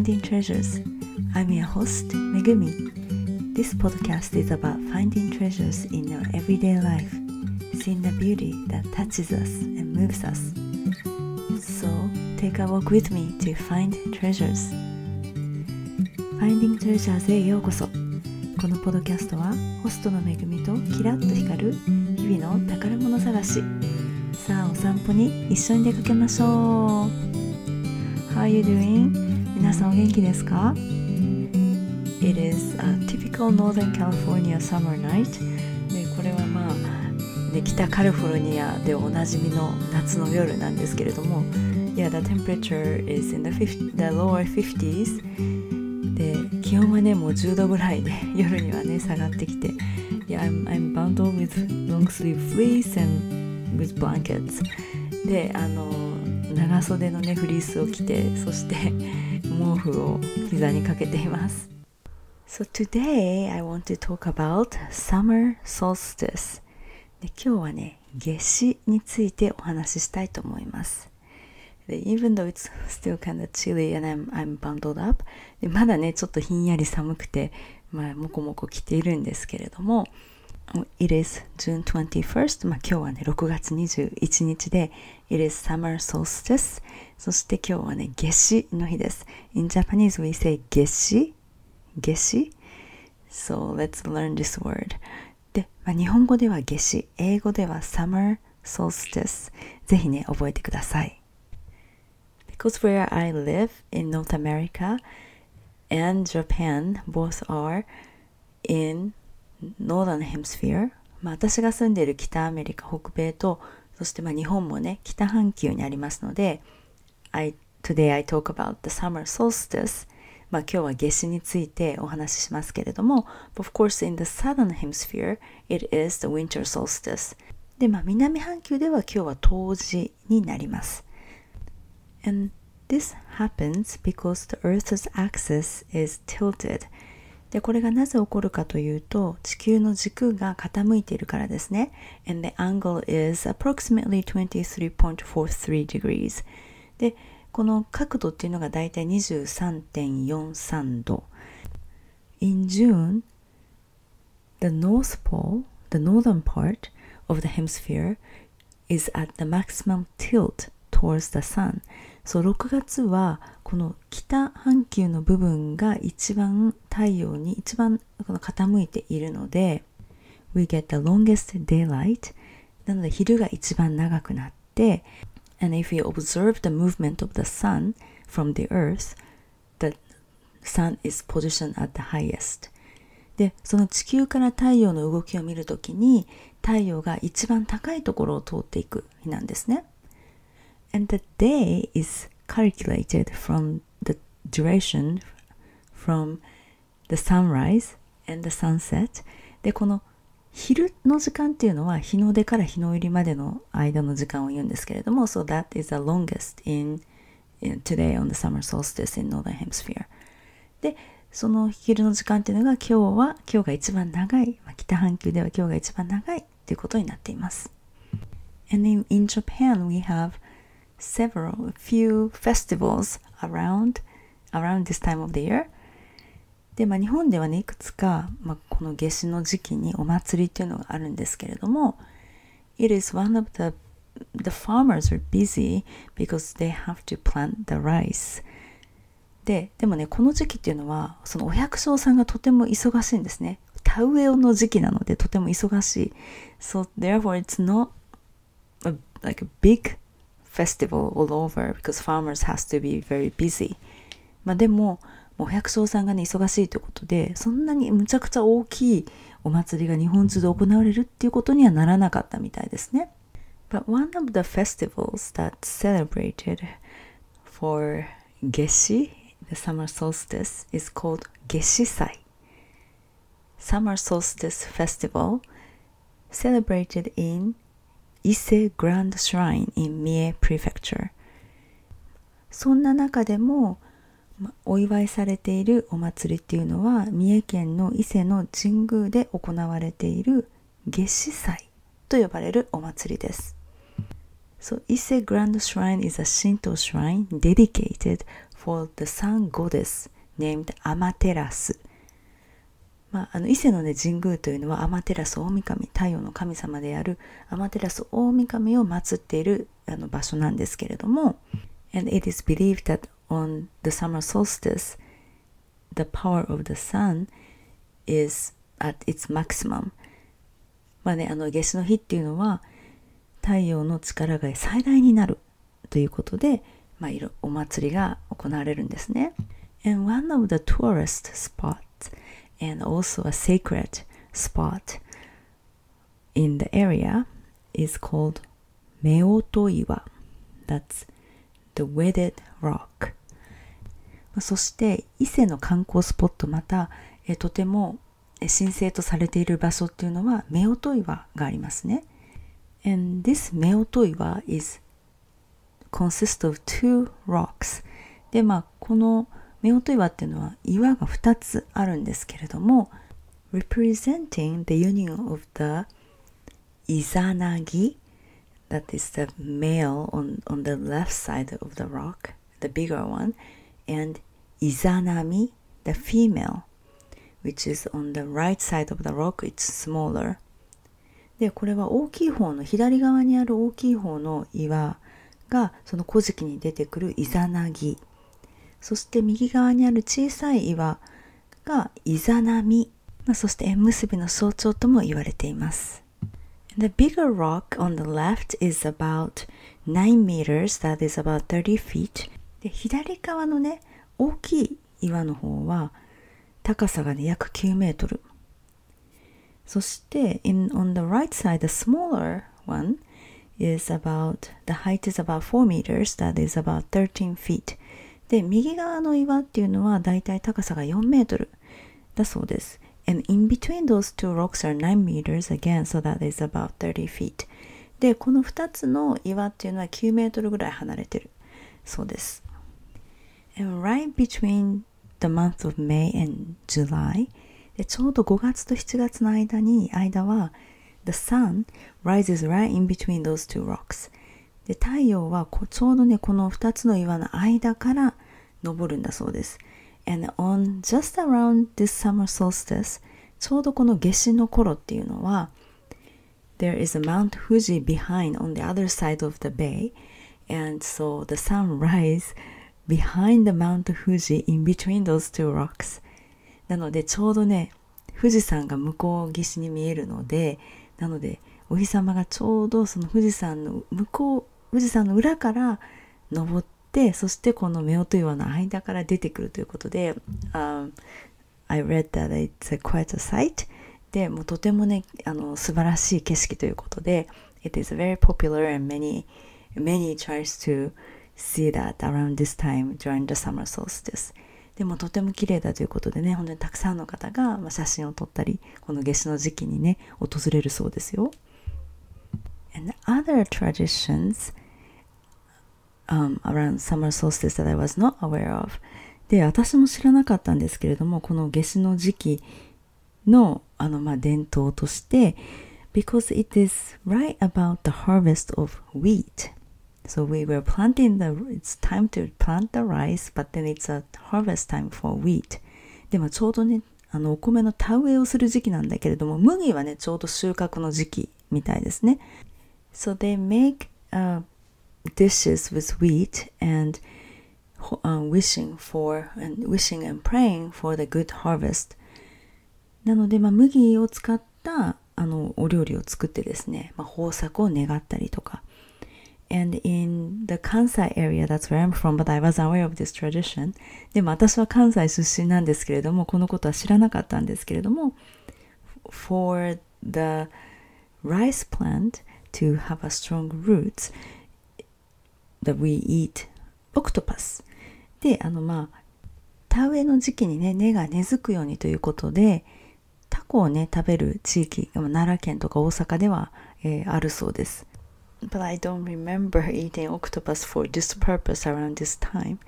Finding Treasures. I'm your host, Megumi. This podcast is about finding treasures in our everyday life, seeing the beauty that touches us and moves us. So, take a walk with me to find treasures. Finding Treasures へようこそ。このポッドキャストはホストの恵みとキラッと光る日々の宝物探しさあお散歩に一緒に出かけましょう How are you doing? 皆さんお元気ですか It is a typical Northern California summer night でこれはまあ、ね、北カリフォルニアでおなじみの夏の夜なんですけれども Yeah, the temperature is in the, 50, the lower 50s で気温はねもう10度ぐらいで夜にはね下がってきて Yeah, I'm, I'm bundled with long sleeve fleece and with blankets であの長袖のねフリースを着てそして毛布を膝にかけています So today I want to talk about summer solstice で今日はね夏至についてお話ししたいと思いますで even though it's still kind of chilly and I'm, I'm bundled up でまだねちょっとひんやり寒くてまあもこもこ着ているんですけれども It is June 21st まあ今日はね6月21日で It is summer solstice そして今日はね夏至の日です In Japanese we say 夏至夏至 So let's learn this word で、まあ、日本語では夏至英語では summer solstice ぜひね覚えてください because where I live in North America and Japan both are in Northern Hemisphere まあ私が住んでいる北アメリカ北米とそしてまあ日本もね北半球にありますので I, Today I talk about the summer solstice まあ今日は夏至についてお話ししますけれども Of course in the southern hemisphere it is the winter solstice でまあ南半球では今日は冬至になります And this happens because the Earth's axis is tilted. で、これがなぜ起こるかというと、地球の軸が傾いているからですね。And the angle is approximately 23.43 degrees. で、この角度っていうのがだいたい23.43度。In June, the North Pole, the northern part of the hemisphere, is at the maximum tilt towards the sun. そう6月はこの北半球の部分が一番太陽に一番この傾いているので We get the longest daylight なので昼が一番長くなって And if you observe the movement of the sun from the earth the sun is positioned at the highest でその地球から太陽の動きを見るときに太陽が一番高いところを通っていく日なんですね。And the day is calculated from the duration from the sunrise and the sunset でこの昼の時間っていうのは日の出から日の入りまでの間の時間を言うんですけれども so that is the longest in, in today on the summer solstice in northern hemisphere でその昼の時間っていうのが今日は今日が一番長い、まあ、北半球では今日が一番長いっていうことになっています and in, in Japan we have several few festivals around around this time of the year で、まあ、日本ではねいくつか、まあ、この夏至の時期にお祭りっていうのがあるんですけれども It is one of the the farmers are busy because they have to plant the rice ででもねこの時期っていうのはそのお百姓さんがとても忙しいんですね田植えの時期なのでとても忙しい So therefore it's not a, like a big festival all over because farmers has to be very busy まあでももう百姓さんがね忙しいということでそんなにむちゃくちゃ大きいお祭りが日本中で行われるっていうことにはならなかったみたいですね But one of the festivals that celebrated for Geshi, the summer solstice, is called Geshisai. Summer Solstice Festival, celebrated in 伊勢グランドシュライン in 三重プレフェクチャーそんな中でもお祝いされているお祭りっていうのは三重県の伊勢の神宮で行われている夏至祭と呼ばれるお祭りです。So, 伊勢グランドシュライン is a sin 道シュライン dedicated for the sun goddess named アマテラス。まあ、あの伊勢の、ね、神宮というのはアマテラス大神太陽の神様であるアマテラス大神を祀っているあの場所なんですけれども and it is believed that on the summer solstice the power of the sun is at its maximum. まあねあの夏至の日っていうのは太陽の力が最大になるということで、まあ、お祭りが行われるんですね。And one of the tourist spots and also a sacred spot in the area is called Meotoiwa. That's the wedded rock. そして伊勢の観光スポットまたえとても神聖とされている場所っていうのは夫婦岩がありますね。And this 夫婦岩 is consist of two rocks. で、まあ、この夫婦岩っていうのは岩が2つあるんですけれども representing the union of the イザナギ that is the male on, on the left side of the rock the bigger one and イザナミ the female which is on the right side of the rock it's smaller でこれは大きい方の左側にある大きい方の岩がその古事記に出てくるイザナギそして右側にある小さい岩がイザナミ、まあ、そして縁結びの象徴とも言われています。The bigger rock on the left is about 9 meters, that is about 30 feet. で左側のね、大きい岩の方は高さがね、約9メートル。そして、in, on the right side, the smaller one is about, the height is about 4 meters, that is about 13 feet. で、右側の岩っていうのはだいたい高さが4メートルだそうです。And in between those two rocks are 9 meters again, so that is about 30 feet. で、この2つの岩っていうのは9メートルぐらい離れてるそうです。And right between the month of May and July でちょうど5月と7月の間に間は The sun rises right in between those two rocks で太陽はちょうどねこの2つの岩の間から昇るんだそうです。And on just around this summer solstice ちょうどこの夏至の頃っていうのは There is a Mount Fuji behind on the other side of the bay and so the sun rise behind the Mount Fuji in between those two rocks なのでちょうどね富士山が向こう岸に見えるのでなのでお日様がちょうどその富士山の向こう富士山の裏から登ってそしてこの夫婦岩の間から出てくるということで、um, I read that it's quite a sight でもうとてもねあの素晴らしい景色ということで It is very popular and many many tries to see that around this time during the summer solstice でもとても綺麗だということでね本当にたくさんの方が写真を撮ったりこの夏至の時期にね訪れるそうですよ And other traditions um, around summer solstice that I was not aware of で私も知らなかったんですけれどもこの夏至の時期のあの、まあ、伝統として because it is right about the harvest of wheat so we were planting the it's time to plant the rice but then it's a harvest time for wheat でもちょうどねあのお米の田植えをする時期なんだけれども麦はねちょうど収穫の時期みたいですね so they make、uh, dishes with wheat and uh, wishing for and wishing and praying for the good harvest なので、まあ、麦を使ったあのお料理を作ってですね、まあ、豊作を願ったりとか And in the Kansai area, that's where I'm from, but I was aware of this tradition. でも私は関西出身なんですけれども、このことは知らなかったんですけれども、for the rice plant to have a strong roots, that we eat octopus であのまあ田植えの時期にね根が根付くようにということでタコをね食べる地域奈良県とか大阪では、えー、あるそうです But I don't remember eating octopus for this purpose around this time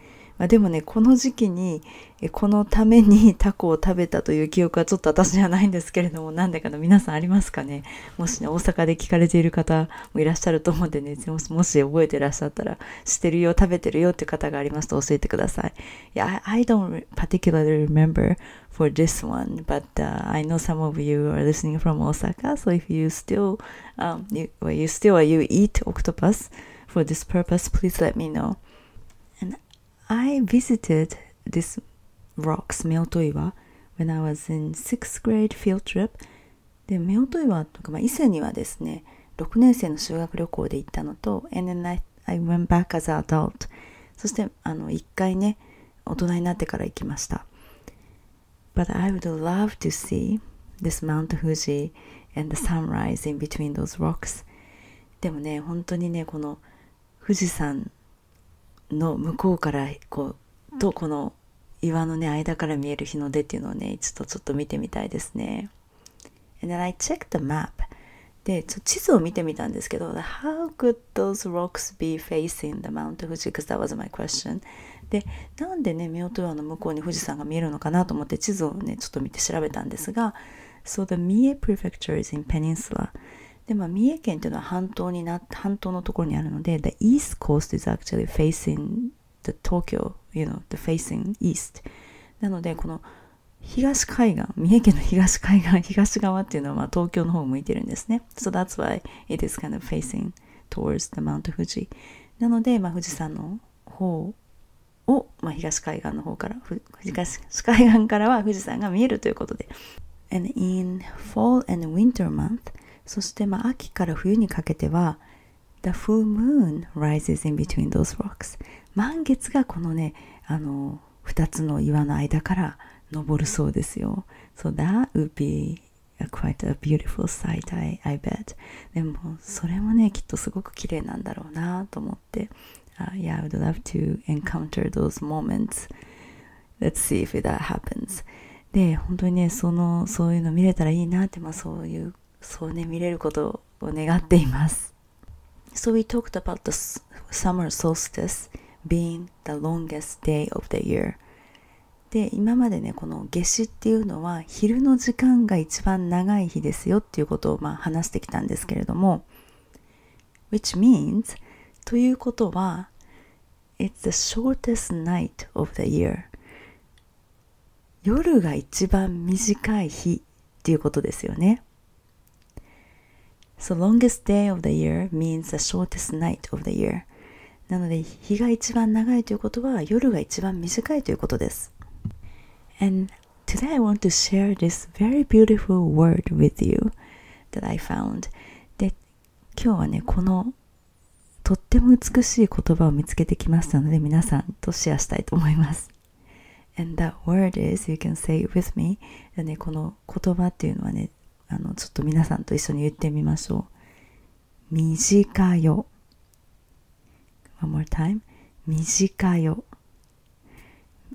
まあ、でもね、この時期に、このためにタコを食べたという記憶はちょっと私にはないんですけれども、なんでかの皆さんありますかねもしね、大阪で聞かれている方もいらっしゃると思うんでね、もしもし覚えてらっしゃったら、してるよ、食べてるよっていう方がありますと教えてください。Yeah, I don't particularly remember for this one, but、uh, I know some of you are listening from Osaka, so if you still, um, you, you still, you eat octopus for this purpose, please let me know. I visited this rocks, 夫婦岩 when I was in sixth grade field trip で、夫婦岩とか、まあ、伊勢にはですね、6年生の修学旅行で行ったのと、and then I, I went back as an adult そして、あの、1回ね、大人になってから行きました。But I would love to see this Mount Fuji and the sunrise in between those rocks でもね、本当にね、この富士山の向こうからこうとこの岩のね間から見える日の出っていうのをね一度ちょっと見てみたいですね。And then I checked the map で地図を見てみたんですけど How could those rocks be facing the Mount Fuji? Because that was my question. でなんでね夫婦岩の向こうに富士山が見えるのかなと思って地図をねちょっと見て調べたんですが So the Mie prefecture is in peninsula で、まあ、三重県っていうのは半島にな、半島のところにあるので、the east coast is actually facing the Tokyo, you know, the facing east. なので、この東海岸、三重県の東海岸、東側っていうのはまあ東京の方を向いてるんですね。So that's why it is kind of facing towards the Mount Fuji. なので、まあ、富士山の方を、まあ、東海岸の方から、東海岸からは富士山が見えるということで。And in fall and winter month, そしてまあ秋から冬にかけては The full moon rises in between those rocks 満月がこのねあの2つの岩の間から昇るそうですよ So that would be a quite a beautiful sight I, I bet でもそれもねきっとすごく綺麗なんだろうなと思って、uh, Yeah, I would love to encounter those moments Let's see if that happens で本当にねそのそういうの見れたらいいなってまあそういうそうね、見れることを願っています。So we talked about the summer solstice being the longest day of the year. で、今までね、この夏至っていうのは昼の時間が一番長い日ですよっていうことをまあ話してきたんですけれども、which means ということは it's the shortest night of the year 夜が一番短い日っていうことですよね。So longest day of the year means the shortest night of the year. なので、日が一番長いということは夜が一番短いということです。And today I want to share this very beautiful word with you that I found. で、今日はね、このとっても美しい言葉を見つけてきましたので、皆さんとシェアしたいと思います。And that word is, you can say it with me. でね、この言葉っていうのはね、あの、ちょっと皆さんと一緒に言ってみましょう。短よ。One more time. 短よ。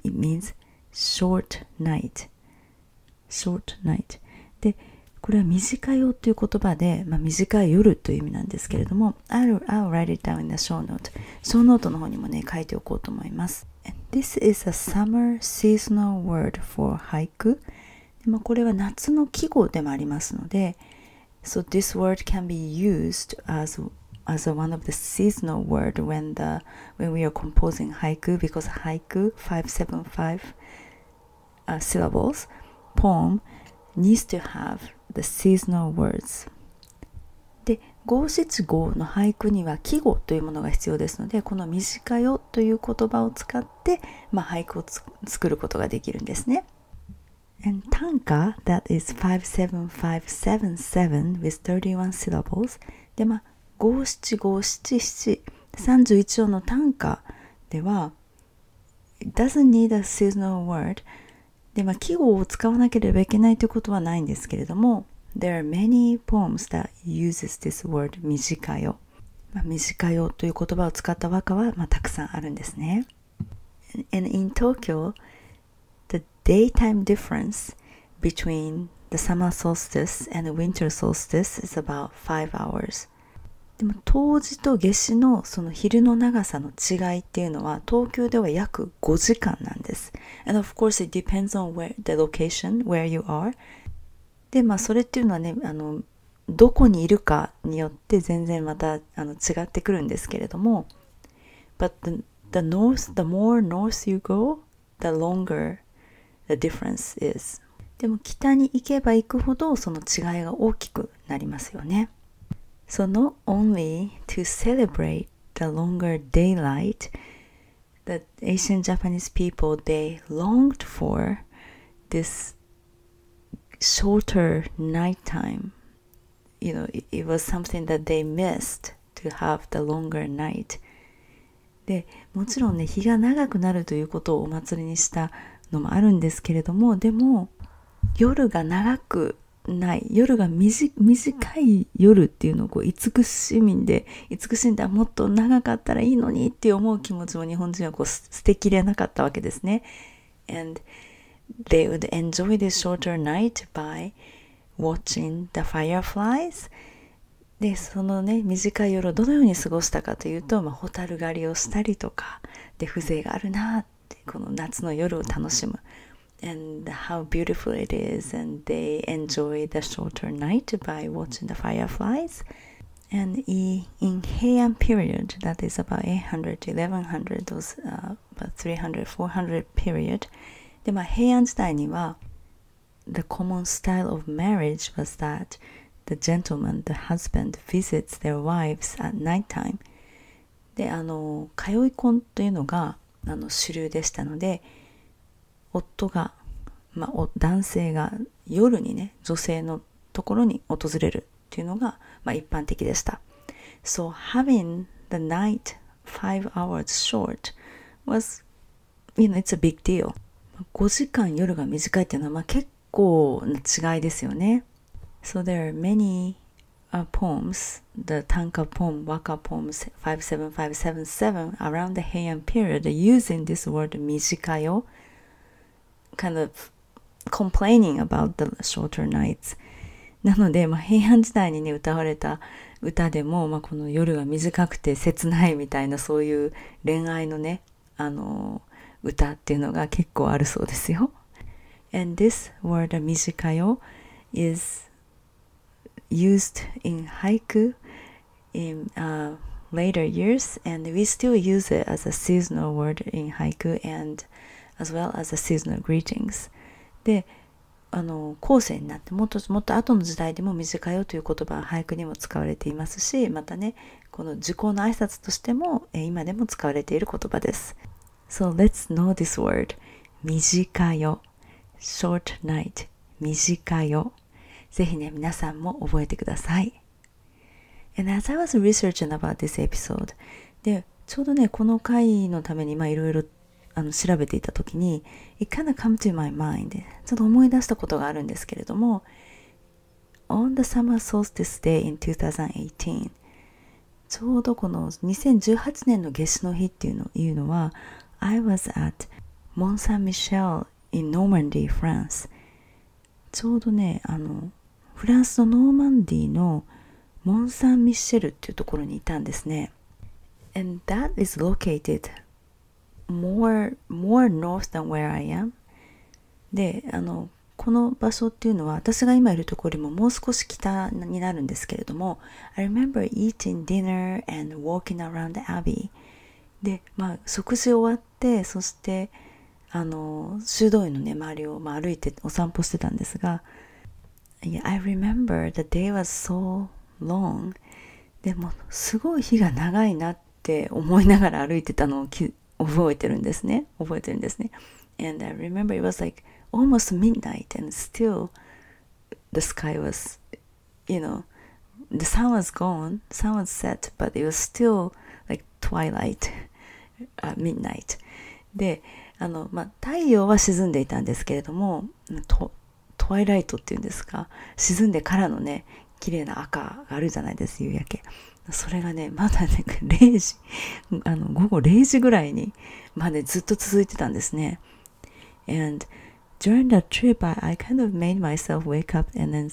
It means short night. short night. で、これは短いよっていう言葉で、まあ、短い夜という意味なんですけれども、I'll, I'll write it down in the show note. ショーノートの方にもね、書いておこうと思います。This is a summer seasonal word for 俳句。まあ、これは夏の季語でもありますので、So this word can be used as as a one of the seasonal word when the when we are composing haiku because haiku 575 uh, syllables poem needs to have the seasonal words で五七五の俳句には季語というものが必要ですのでこの短よという言葉を使って、まあ、俳句を作ることができるんですね。And tanka, that is 57577 with 31 syllables. で、まあ、五七五七七、31音の単価では、it doesn't need a seasonal word. で、まあ、記号を使わなければいけないということはないんですけれども、there are many poems that uses this word 短よ。まあ、短よという言葉を使った和歌は、まあ、たくさんあるんですね。And in Tokyo, daytime difference between the summer solstice and the winter solstice is about 5 hours. でも冬至と夏至のその昼の長さの違いっていうのは東京では約5時間なんです。And of course it depends on where the location where you are. で、まあそれっていうのはね、あの、どこにいるかによって全然またあの違ってくるんですけれども、But the, the north, the more north you go, the longer the difference is. でも北に行けば行くほどその違いが大きくなりますよね。So not only to celebrate the longer daylight, the Asian Japanese people they longed for this shorter nighttime. You know, it was something that they missed to have the longer night. で、もちろんね、日が長くなるということをお祭りにしたのもあるんですけれども、でも、夜が長くない夜が短い夜っていうのをこう慈しみんで慈しんでもっと長かったらいいのにって思う気持ちも日本人はこう捨てきれなかったわけですね。And they would enjoy the shorter night by watching the fireflies でそのね短い夜をどのように過ごしたかというと、まあ、蛍狩りをしたりとかで風情があるなって この夏の夜を楽しむ and how beautiful it is and they enjoy the shorter night by watching the fireflies and in Heian period that is about 800 to 1100 those uh, about 300 400 period でまあ平安時代には the common style of marriage was that the gentleman, the husband, visits their wives at night time であの通い婚というのが あの主流でしたので夫が、まあ、男性が夜にね、女性のところに訪れるっていうのが、まあ、一般的でした。So having the night five hours short was, you know, it's a big deal. 5時間夜が短いっていうのは、まあ、結構な違いですよね。So there are many uh, poems, the Tanka poem, Waka poems 57577 around the Heian period using this word 短よ kind of complaining about the shorter nights なので、まあ、平安時代にね歌われた歌でも、まあ、この夜が短くて切ないみたいなそういう恋愛のねあの歌っていうのが結構あるそうですよ。And this word 短よ is used in haiku in、uh, later years and we still use it as a seasonal word in haiku and as well as the seasonal greetings であの後世になってもっともっと後の時代でも短いよという言葉は俳句にも使われていますしまたねこの時効の挨拶としてもえ今でも使われている言葉です So let's know this word 短いよ short night 短いよぜひね皆さんも覚えてください And as I was researching about this episode でちょうどねこの回のためにまあいろいろあの調べていた時に It kind of come to my mind ちょっと思い出したことがあるんですけれども On the summer solstice day in 2018ちょうどこの2018年の夏至の日っていうのいうのは I was at Mont Saint Michel in Normandy, France ちょうどねあのフランスのノーマンディのモン・サン・ミッシェルっていうところにいたんですね。And that is located more, more north than where I am. であのこの場所っていうのは私が今いるところよりももう少し北になるんですけれども I remember eating dinner and walking around the abbey. でまあ食事終わってそしてあの修道院のね周りを、まあ、歩いてお散歩してたんですが yeah, I remember the day was so long でもすごい日が長いなって思いながら歩いてたのを覚えてるんですね。覚えてるんですね。And I remember it was like almost midnight and still the sky was, you know, the sun was gone, sun was set, but it was still like twilight, uh, midnight. で、あの、まあ、太陽は沈んでいたんですけれども、 トワイライトっていうんですか、沈んでからのね、綺麗な赤があるじゃないです、夕焼け。それがね、まだね、0時、あの、午後0時ぐらいに、までずっと続いてたんですね。And during that trip, I, I kind of made myself wake up and then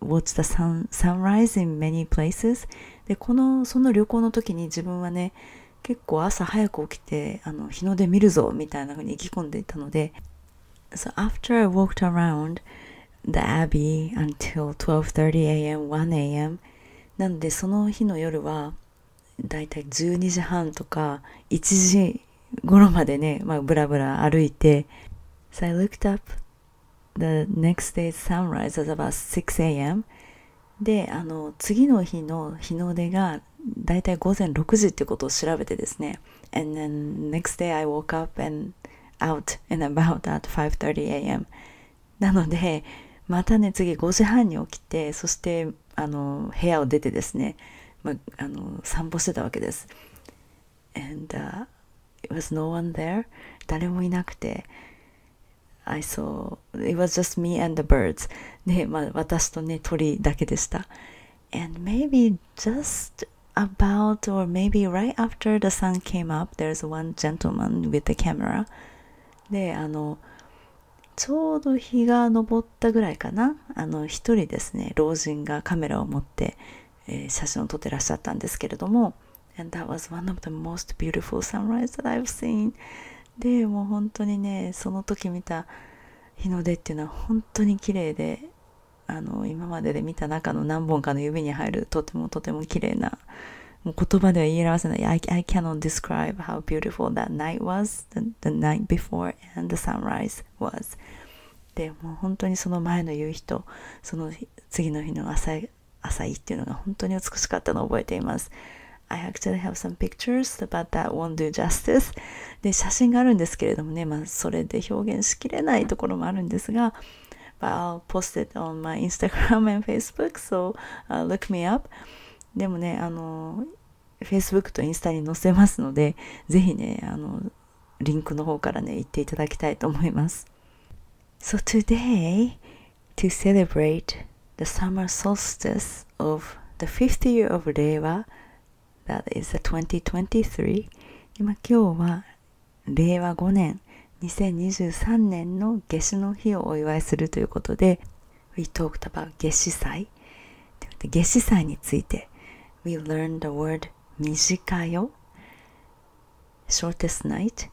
watch the sun, sunrise in many places. でこのその旅行の時に自分はね結構朝早く起きてあの日の出見るぞみたいな風に意気込んでいたので So after I walked around the Abbey until 12:30 a.m. 1 a.m. なのでその日の夜はだいたい12時半とか1時頃までね、まあ、ブラブラ歩いて So I looked up the next day's sunrise was about 6 a.m. で、あの、次の日の日の出がだいたい午前6時ってことを調べてですね。And then next day I woke up and out and about at 5.30 a.m. なので、またね、次5時半に起きて、そして、あの、部屋を出てですね、まあ、の、散歩してたわけです。And、uh, it was no one there. 誰もいなくて、I saw, it was just me and the birds. で、まあ、私とね、鳥だけでした。And maybe just about or maybe right after the sun came up, there's one gentleman with the camera. で、あの、ちょうど日が昇ったぐらいかな。あの、一人ですね、老人がカメラを持って、えー、写真を撮ってらっしゃったんですけれども、And that was one of the most beautiful sunrise that I've seen. でもう本当にねその時見た日の出っていうのは本当に綺麗であの今までで見た中の何本かの指に入るとてもとても綺麗なもう言葉では言い表せない I, I cannot describe how beautiful that night was the, the night before and the sunrise was でもう本当にその前の夕日とその次の日の朝朝日っていうのが本当に美しかったのを覚えています I actually have some pictures, but that won't do justice. で、写真があるんですけれどもね、まあ、それで表現しきれないところもあるんですが、but I'll post it on my Instagram and Facebook, so、uh, look me up. でもね、あの、Facebook とインスタに載せますので、ぜひね、あの、リンクの方からね、行っていただきたいと思います。So today, to celebrate the summer solstice of the fifth year of Rewa, That is the 2023. 今今日は令和5年2023年の夏至の日をお祝いするということで We talked about 夏至祭夏至祭について We learned the word 短よ shortest night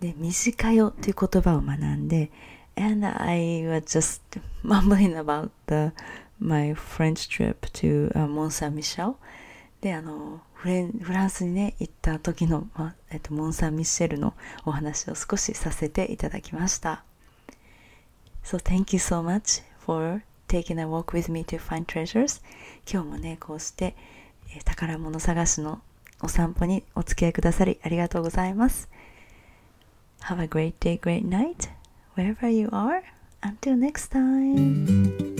で短よという言葉を学んで and I was just mumbling about the my French trip to、uh, Mont Saint Michel であのフレフランスにね行った時の、まえっと、モン・サン・ミシェルのお話を少しさせていただきました。So thank you so much for taking a walk with me to find treasures. 今日もね、こうして、え宝物探しのお散歩にお付き合いくださりありがとうございます。Have a great day, great night, wherever you are. Until next time.